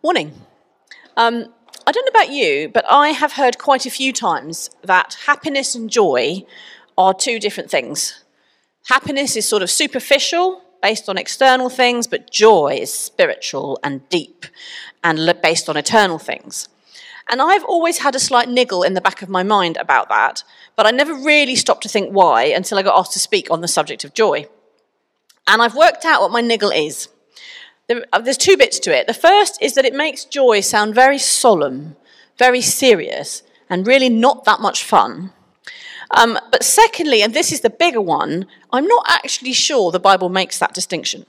Morning. Um, I don't know about you, but I have heard quite a few times that happiness and joy are two different things. Happiness is sort of superficial, based on external things, but joy is spiritual and deep and based on eternal things. And I've always had a slight niggle in the back of my mind about that, but I never really stopped to think why until I got asked to speak on the subject of joy. And I've worked out what my niggle is. Uh, there's two bits to it. The first is that it makes joy sound very solemn, very serious, and really not that much fun. Um, but secondly, and this is the bigger one, I'm not actually sure the Bible makes that distinction.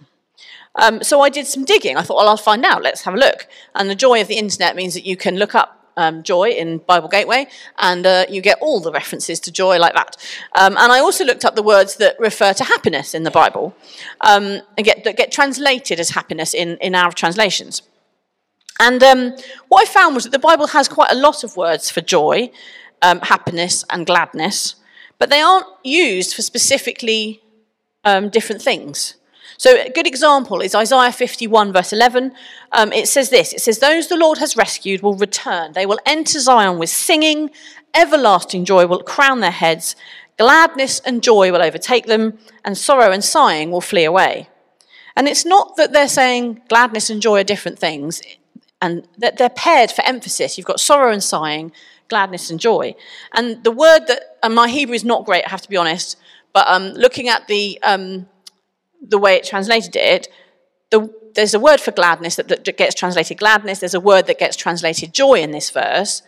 Um, so I did some digging. I thought, well, I'll find out. Let's have a look. And the joy of the internet means that you can look up um, joy in Bible Gateway, and uh, you get all the references to joy like that. Um, and I also looked up the words that refer to happiness in the Bible um, and get, that get translated as happiness in, in our translations. And um, what I found was that the Bible has quite a lot of words for joy, um, happiness, and gladness, but they aren't used for specifically um, different things. So, a good example is Isaiah 51, verse 11. Um, it says this It says, Those the Lord has rescued will return. They will enter Zion with singing. Everlasting joy will crown their heads. Gladness and joy will overtake them, and sorrow and sighing will flee away. And it's not that they're saying gladness and joy are different things, and that they're paired for emphasis. You've got sorrow and sighing, gladness and joy. And the word that, and my Hebrew is not great, I have to be honest, but um, looking at the um, the way it translated it, the, there's a word for gladness that, that, gets translated gladness. There's a word that gets translated joy in this verse.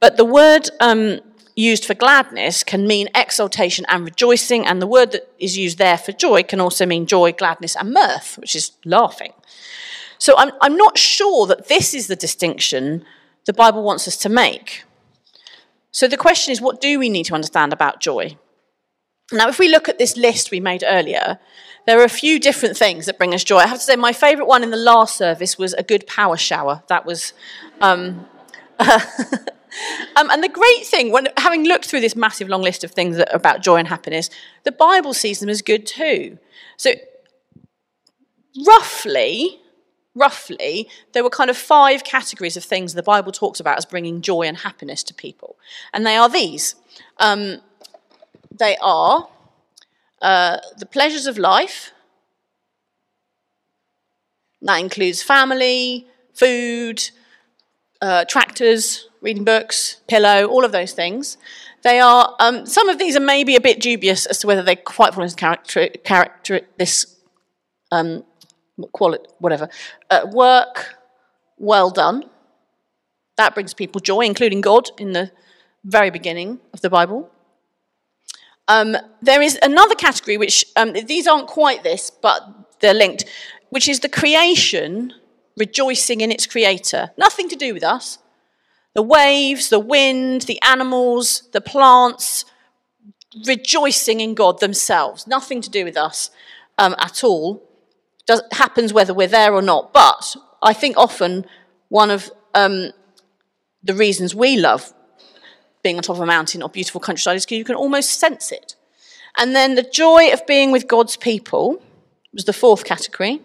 But the word um, used for gladness can mean exultation and rejoicing. And the word that is used there for joy can also mean joy, gladness, and mirth, which is laughing. So I'm, I'm not sure that this is the distinction the Bible wants us to make. So the question is what do we need to understand about joy? Now, if we look at this list we made earlier, there are a few different things that bring us joy. I have to say, my favourite one in the last service was a good power shower. That was. Um, um, and the great thing, when having looked through this massive long list of things that, about joy and happiness, the Bible sees them as good too. So, roughly, roughly, there were kind of five categories of things the Bible talks about as bringing joy and happiness to people. And they are these. Um, they are uh, the pleasures of life. That includes family, food, uh, tractors, reading books, pillow, all of those things. They are um, some of these are maybe a bit dubious as to whether they quite fall into character, character this um, quality, whatever. Uh, work well done. That brings people joy, including God in the very beginning of the Bible. Um, there is another category which, um, these aren't quite this, but they're linked, which is the creation rejoicing in its creator. Nothing to do with us. The waves, the wind, the animals, the plants, rejoicing in God themselves. Nothing to do with us um, at all. Does, happens whether we're there or not. But I think often one of um, the reasons we love being on top of a mountain or beautiful countryside is because you can almost sense it. And then the joy of being with God's people was the fourth category.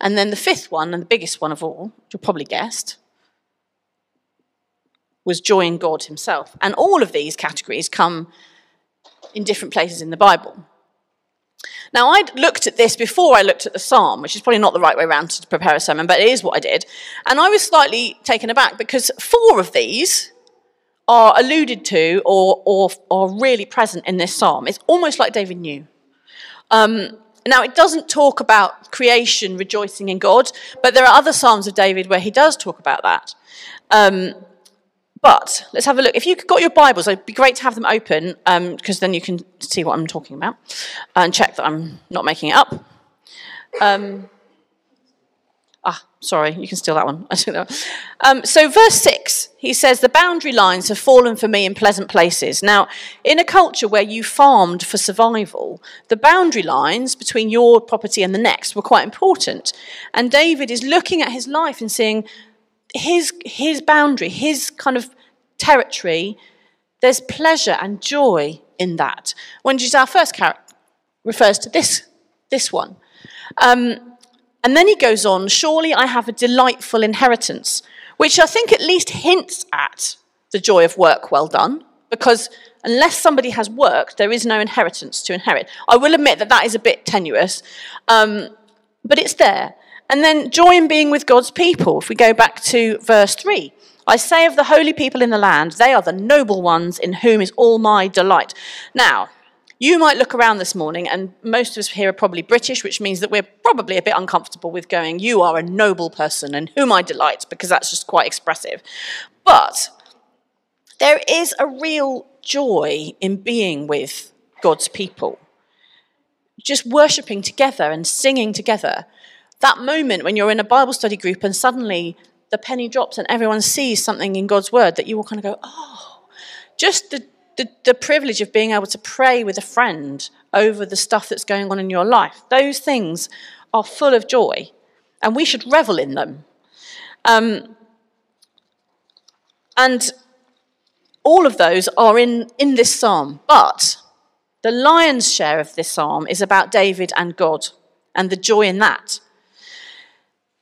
And then the fifth one, and the biggest one of all, which you probably guessed, was joy in God Himself. And all of these categories come in different places in the Bible. Now, I'd looked at this before I looked at the psalm, which is probably not the right way around to prepare a sermon, but it is what I did. And I was slightly taken aback because four of these are alluded to or, or are really present in this psalm. It's almost like David knew. Um, now, it doesn't talk about creation rejoicing in God, but there are other psalms of David where he does talk about that. Um, but let's have a look. If you've got your Bibles, it'd be great to have them open because um, then you can see what I'm talking about and check that I'm not making it up. Um, ah, sorry, you can steal that one. Um, so, verse 6, he says, The boundary lines have fallen for me in pleasant places. Now, in a culture where you farmed for survival, the boundary lines between your property and the next were quite important. And David is looking at his life and seeing, his, his boundary, his kind of territory, there's pleasure and joy in that. When Jesus, our first character, refers to this, this one. Um, and then he goes on, Surely I have a delightful inheritance, which I think at least hints at the joy of work well done, because unless somebody has worked, there is no inheritance to inherit. I will admit that that is a bit tenuous, um, but it's there. And then joy in being with God's people. If we go back to verse 3, I say of the holy people in the land, they are the noble ones in whom is all my delight. Now, you might look around this morning, and most of us here are probably British, which means that we're probably a bit uncomfortable with going, You are a noble person in whom I delight, because that's just quite expressive. But there is a real joy in being with God's people, just worshipping together and singing together. That moment when you're in a Bible study group and suddenly the penny drops and everyone sees something in God's word that you will kind of go, oh, just the, the, the, privilege of being able to pray with a friend over the stuff that's going on in your life. Those things are full of joy, and we should revel in them. Um, and all of those are in, in this psalm, but the lion's share of this psalm is about David and God and the joy in that.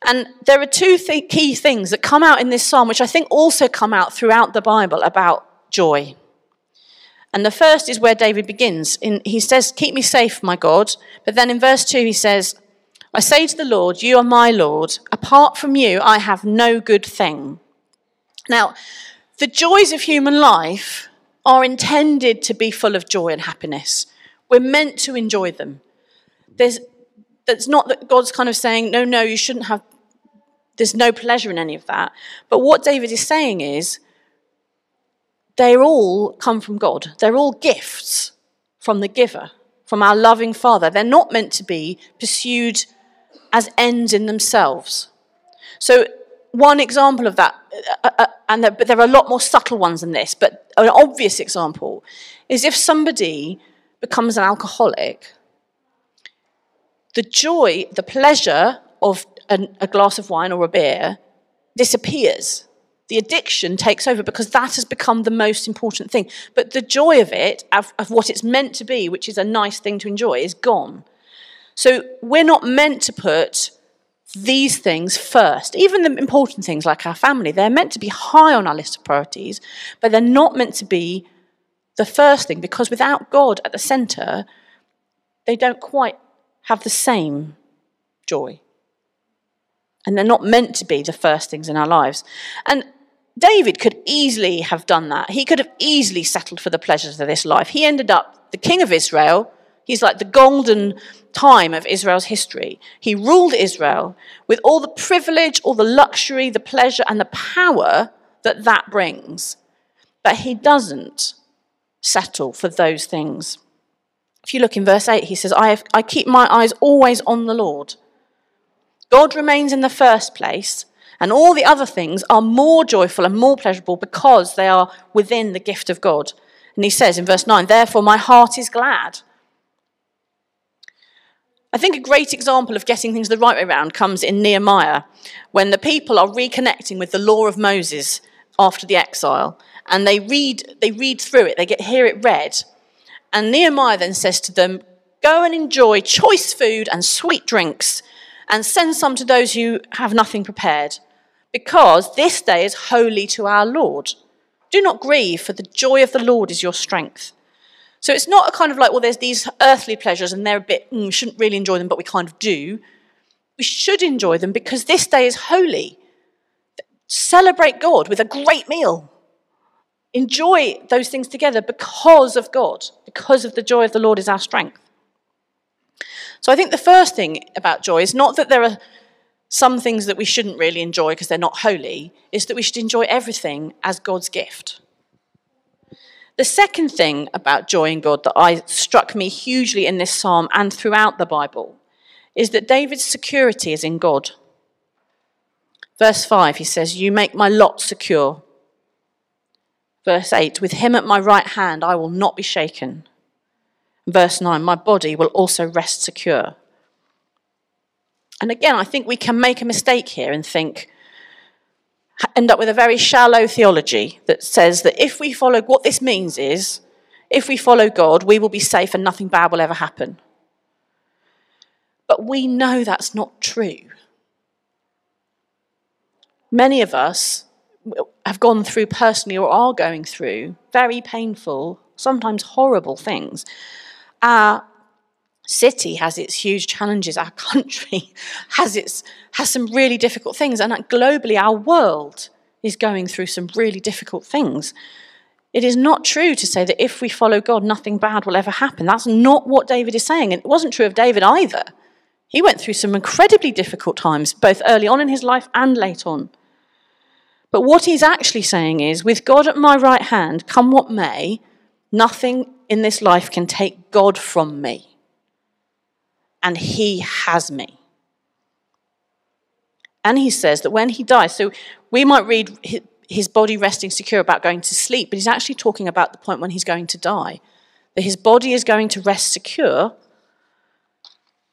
And there are two th- key things that come out in this psalm, which I think also come out throughout the Bible about joy. And the first is where David begins. In, he says, Keep me safe, my God. But then in verse 2, he says, I say to the Lord, You are my Lord. Apart from you, I have no good thing. Now, the joys of human life are intended to be full of joy and happiness. We're meant to enjoy them. There's, it's not that God's kind of saying, no, no, you shouldn't have, there's no pleasure in any of that. But what David is saying is, they all come from God. They're all gifts from the giver, from our loving Father. They're not meant to be pursued as ends in themselves. So, one example of that, uh, uh, and there, but there are a lot more subtle ones than this, but an obvious example is if somebody becomes an alcoholic, the joy, the pleasure of a glass of wine or a beer disappears. The addiction takes over because that has become the most important thing. But the joy of it, of, of what it's meant to be, which is a nice thing to enjoy, is gone. So we're not meant to put these things first. Even the important things like our family, they're meant to be high on our list of priorities, but they're not meant to be the first thing because without God at the center, they don't quite have the same joy. And they're not meant to be the first things in our lives. And David could easily have done that. He could have easily settled for the pleasures of this life. He ended up the king of Israel. He's like the golden time of Israel's history. He ruled Israel with all the privilege, all the luxury, the pleasure, and the power that that brings. But he doesn't settle for those things. If you look in verse 8, he says, I, have, I keep my eyes always on the Lord. God remains in the first place, and all the other things are more joyful and more pleasurable because they are within the gift of God. And he says in verse 9, Therefore my heart is glad. I think a great example of getting things the right way around comes in Nehemiah, when the people are reconnecting with the law of Moses after the exile, and they read, they read through it, they get hear it read, and Nehemiah then says to them, Go and enjoy choice food and sweet drinks, and send some to those who have nothing prepared, because this day is holy to our Lord. Do not grieve, for the joy of the Lord is your strength. So it's not a kind of like, well, there's these earthly pleasures and they're a bit, mm, we shouldn't really enjoy them, but we kind of do. We should enjoy them because this day is holy. Celebrate God with a great meal enjoy those things together because of God, because of the joy of the Lord is our strength. So I think the first thing about joy is not that there are some things that we shouldn't really enjoy because they're not holy, is that we should enjoy everything as God's gift. The second thing about joy in God that I struck me hugely in this psalm and throughout the Bible is that David's security is in God. Verse 5, he says, You make my lot secure. Verse 8 With him at my right hand, I will not be shaken. Verse 9 My body will also rest secure. And again, I think we can make a mistake here and think, end up with a very shallow theology that says that if we follow, what this means is, if we follow God, we will be safe and nothing bad will ever happen. But we know that's not true. many of us have gone through personally or are going through very painful, sometimes horrible things. Our city has its huge challenges. Our country has its has some really difficult things, and uh, globally, our world is going through some really difficult things. It is not true to say that if we follow God, nothing bad will ever happen. That's not what David is saying. And it wasn't true of David either. He went through some incredibly difficult times, both early on in his life and late on. But what he's actually saying is, with God at my right hand, come what may, nothing in this life can take God from me. And he has me. And he says that when he dies, so we might read his body resting secure about going to sleep, but he's actually talking about the point when he's going to die. That his body is going to rest secure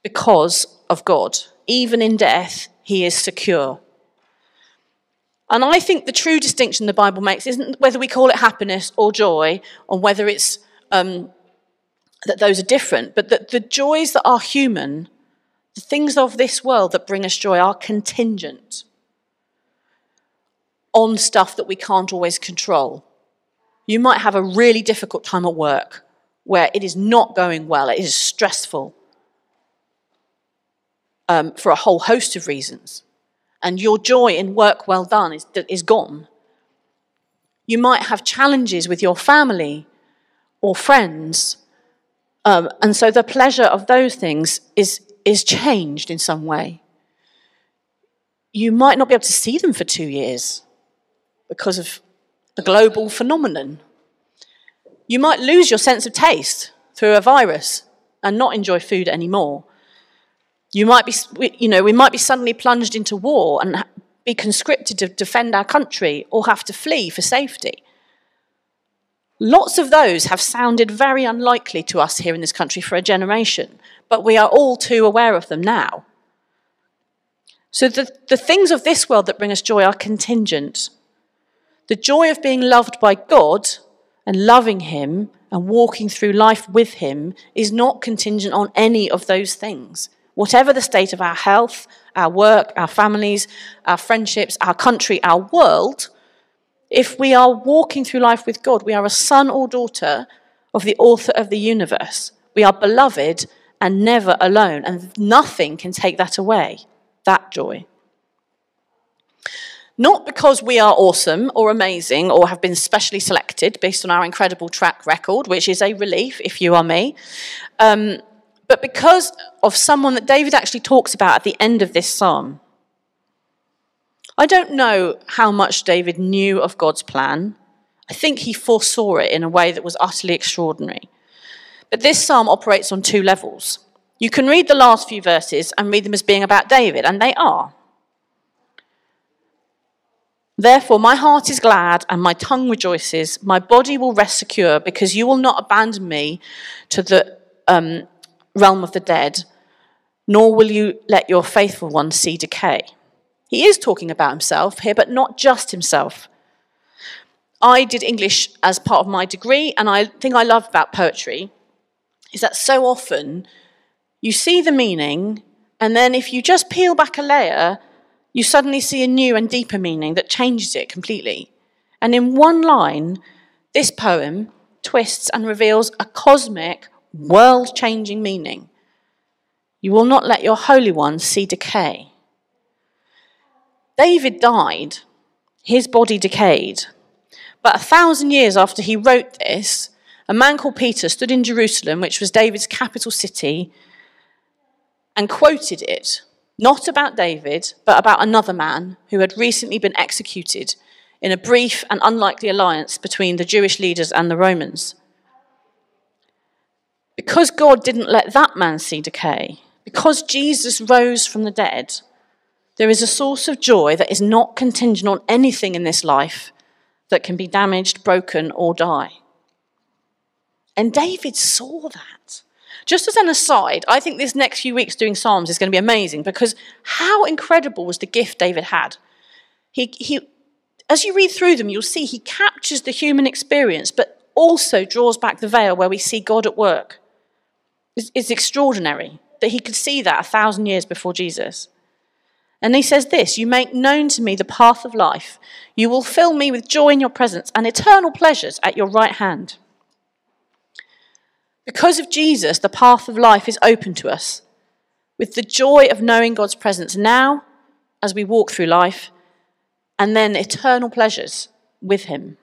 because of God. Even in death, he is secure. And I think the true distinction the Bible makes isn't whether we call it happiness or joy, or whether it's um, that those are different, but that the joys that are human, the things of this world that bring us joy, are contingent on stuff that we can't always control. You might have a really difficult time at work where it is not going well, it is stressful um, for a whole host of reasons, and your joy in work well done is, is gone. You might have challenges with your family or friends, um, and so the pleasure of those things is, is changed in some way. You might not be able to see them for two years because of a global phenomenon. You might lose your sense of taste through a virus and not enjoy food anymore. You might be, you know, we might be suddenly plunged into war and be conscripted to defend our country or have to flee for safety. Lots of those have sounded very unlikely to us here in this country for a generation, but we are all too aware of them now. So the, the things of this world that bring us joy are contingent. The joy of being loved by God and loving Him and walking through life with Him is not contingent on any of those things. Whatever the state of our health, our work, our families, our friendships, our country, our world, if we are walking through life with God, we are a son or daughter of the author of the universe. We are beloved and never alone, and nothing can take that away, that joy. Not because we are awesome or amazing or have been specially selected based on our incredible track record, which is a relief if you are me, um, but because of someone that David actually talks about at the end of this psalm. I don't know how much David knew of God's plan. I think he foresaw it in a way that was utterly extraordinary. But this psalm operates on two levels. You can read the last few verses and read them as being about David, and they are. Therefore, my heart is glad and my tongue rejoices. My body will rest secure because you will not abandon me to the um, realm of the dead, nor will you let your faithful one see decay. He is talking about himself here, but not just himself. I did English as part of my degree, and I think I love about poetry is that so often you see the meaning, and then if you just peel back a layer, you suddenly see a new and deeper meaning that changes it completely. And in one line, this poem twists and reveals a cosmic, world changing meaning. You will not let your Holy One see decay. David died, his body decayed. But a thousand years after he wrote this, a man called Peter stood in Jerusalem, which was David's capital city, and quoted it not about David, but about another man who had recently been executed in a brief and unlikely alliance between the Jewish leaders and the Romans. Because God didn't let that man see decay, because Jesus rose from the dead, there is a source of joy that is not contingent on anything in this life that can be damaged, broken, or die. And David saw that. Just as an aside, I think this next few weeks doing Psalms is going to be amazing because how incredible was the gift David had? He, he, as you read through them, you'll see he captures the human experience, but also draws back the veil where we see God at work. It's, it's extraordinary that he could see that a thousand years before Jesus. And he says this You make known to me the path of life. You will fill me with joy in your presence and eternal pleasures at your right hand. Because of Jesus, the path of life is open to us with the joy of knowing God's presence now as we walk through life, and then eternal pleasures with Him.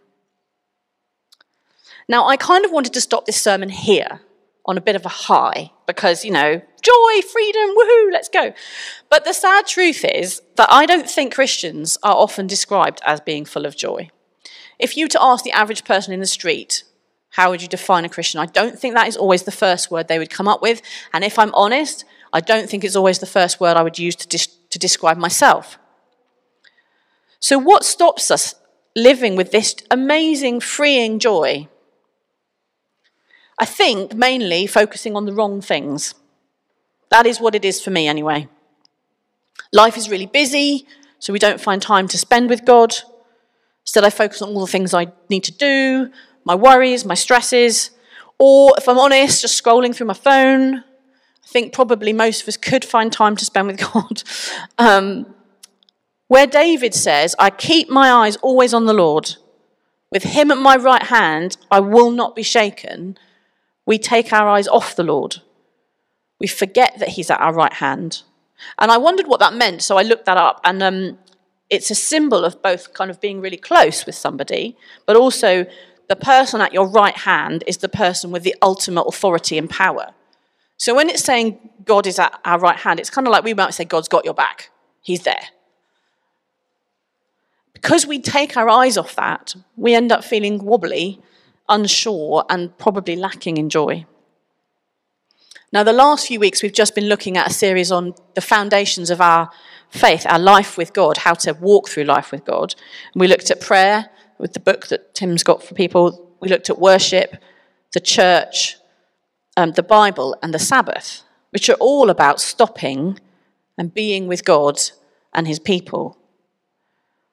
Now, I kind of wanted to stop this sermon here on a bit of a high because, you know, joy, freedom, woohoo, let's go. But the sad truth is that I don't think Christians are often described as being full of joy. If you to ask the average person in the street, how would you define a Christian? I don't think that is always the first word they would come up with. And if I'm honest, I don't think it's always the first word I would use to, dis- to describe myself. So, what stops us living with this amazing, freeing joy? I think mainly focusing on the wrong things. That is what it is for me, anyway. Life is really busy, so we don't find time to spend with God. Instead, I focus on all the things I need to do, my worries, my stresses, or if I'm honest, just scrolling through my phone. I think probably most of us could find time to spend with God. Um, where David says, I keep my eyes always on the Lord. With him at my right hand, I will not be shaken we take our eyes off the Lord. We forget that He's at our right hand. And I wondered what that meant, so I looked that up. And um, it's a symbol of both kind of being really close with somebody, but also the person at your right hand is the person with the ultimate authority and power. So when it's saying God is at our right hand, it's kind of like we might say God's got your back, He's there. Because we take our eyes off that, we end up feeling wobbly unsure, and probably lacking in joy. Now, the last few weeks, we've just been looking at a series on the foundations of our faith, our life with God, how to walk through life with God. And we looked at prayer with the book that Tim's got for people. We looked at worship, the church, um, the Bible, and the Sabbath, which are all about stopping and being with God and his people.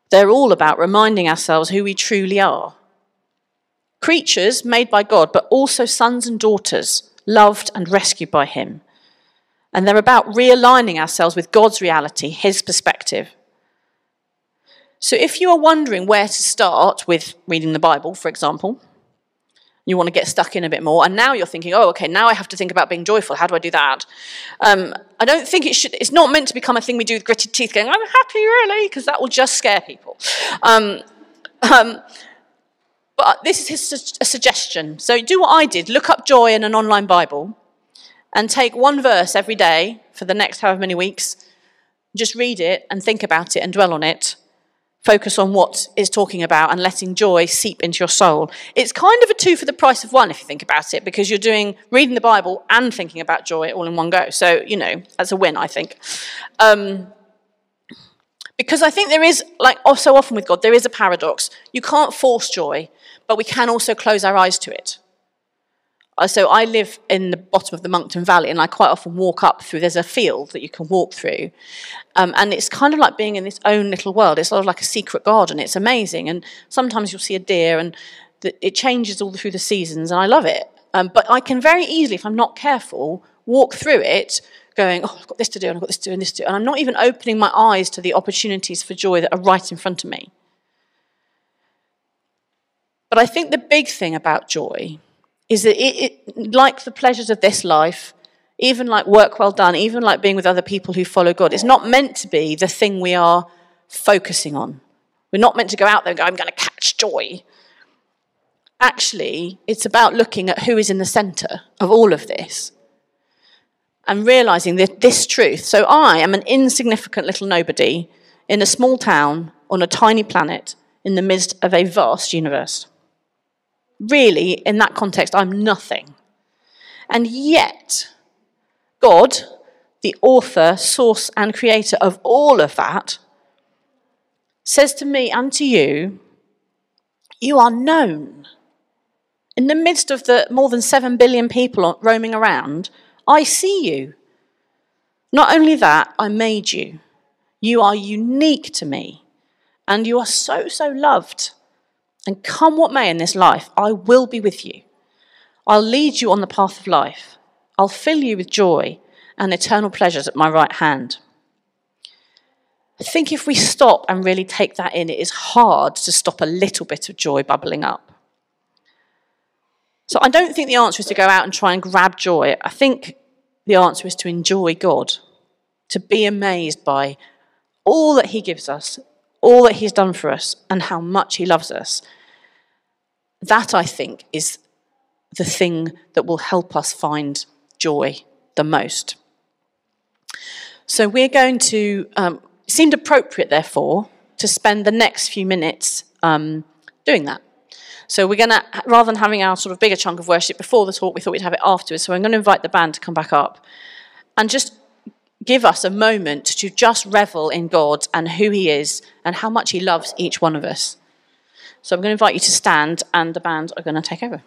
They're all about reminding ourselves who we truly are creatures made by God, but also sons and daughters, loved and rescued by Him. And they're about realigning ourselves with God's reality, His perspective. So if you are wondering where to start with reading the Bible, for example, you want to get stuck in a bit more, and now you're thinking, oh, okay, now I have to think about being joyful. How do I do that? Um, I don't think it should, it's not meant to become a thing we do with gritted teeth, going, I'm happy, really, because that will just scare people. Um, um, but this is a suggestion. So do what I did look up joy in an online Bible and take one verse every day for the next however many weeks. Just read it and think about it and dwell on it. Focus on what it's talking about and letting joy seep into your soul. It's kind of a two for the price of one if you think about it, because you're doing reading the Bible and thinking about joy all in one go. So, you know, that's a win, I think. Um, because I think there is, like oh, so often with God, there is a paradox. You can't force joy but we can also close our eyes to it. Uh, so I live in the bottom of the Monkton Valley, and I quite often walk up through. There's a field that you can walk through, um, and it's kind of like being in this own little world. It's sort of like a secret garden. It's amazing, and sometimes you'll see a deer, and the, it changes all through the seasons, and I love it. Um, but I can very easily, if I'm not careful, walk through it, going, "Oh, I've got this to do, and I've got this to do, and this to do," and I'm not even opening my eyes to the opportunities for joy that are right in front of me. But I think the big thing about joy is that it, it, like the pleasures of this life, even like work well done, even like being with other people who follow God, it's not meant to be the thing we are focusing on. We're not meant to go out there and go, I'm going to catch joy. Actually, it's about looking at who is in the center of all of this and realizing that this truth. So I am an insignificant little nobody in a small town on a tiny planet in the midst of a vast universe really, in that context, I'm nothing. And yet, God, the author, source, and creator of all of that, says to me and to you, You are known. In the midst of the more than 7 billion people roaming around, I see you. Not only that, I made you. You are unique to me, and you are so, so loved. And come what may in this life, I will be with you. I'll lead you on the path of life. I'll fill you with joy and eternal pleasures at my right hand. I think if we stop and really take that in, it is hard to stop a little bit of joy bubbling up. So I don't think the answer is to go out and try and grab joy. I think the answer is to enjoy God, to be amazed by all that He gives us, all that He's done for us, and how much He loves us. That, I think, is the thing that will help us find joy the most. So we're going to, um, it seemed appropriate, therefore, to spend the next few minutes um, doing that. So we're going to, rather than having our sort of bigger chunk of worship before the talk, we thought we'd have it afterwards. So I'm going to invite the band to come back up and just give us a moment to just revel in God and who He is and how much He loves each one of us. So I'm going to invite you to stand, and the band are going to take over.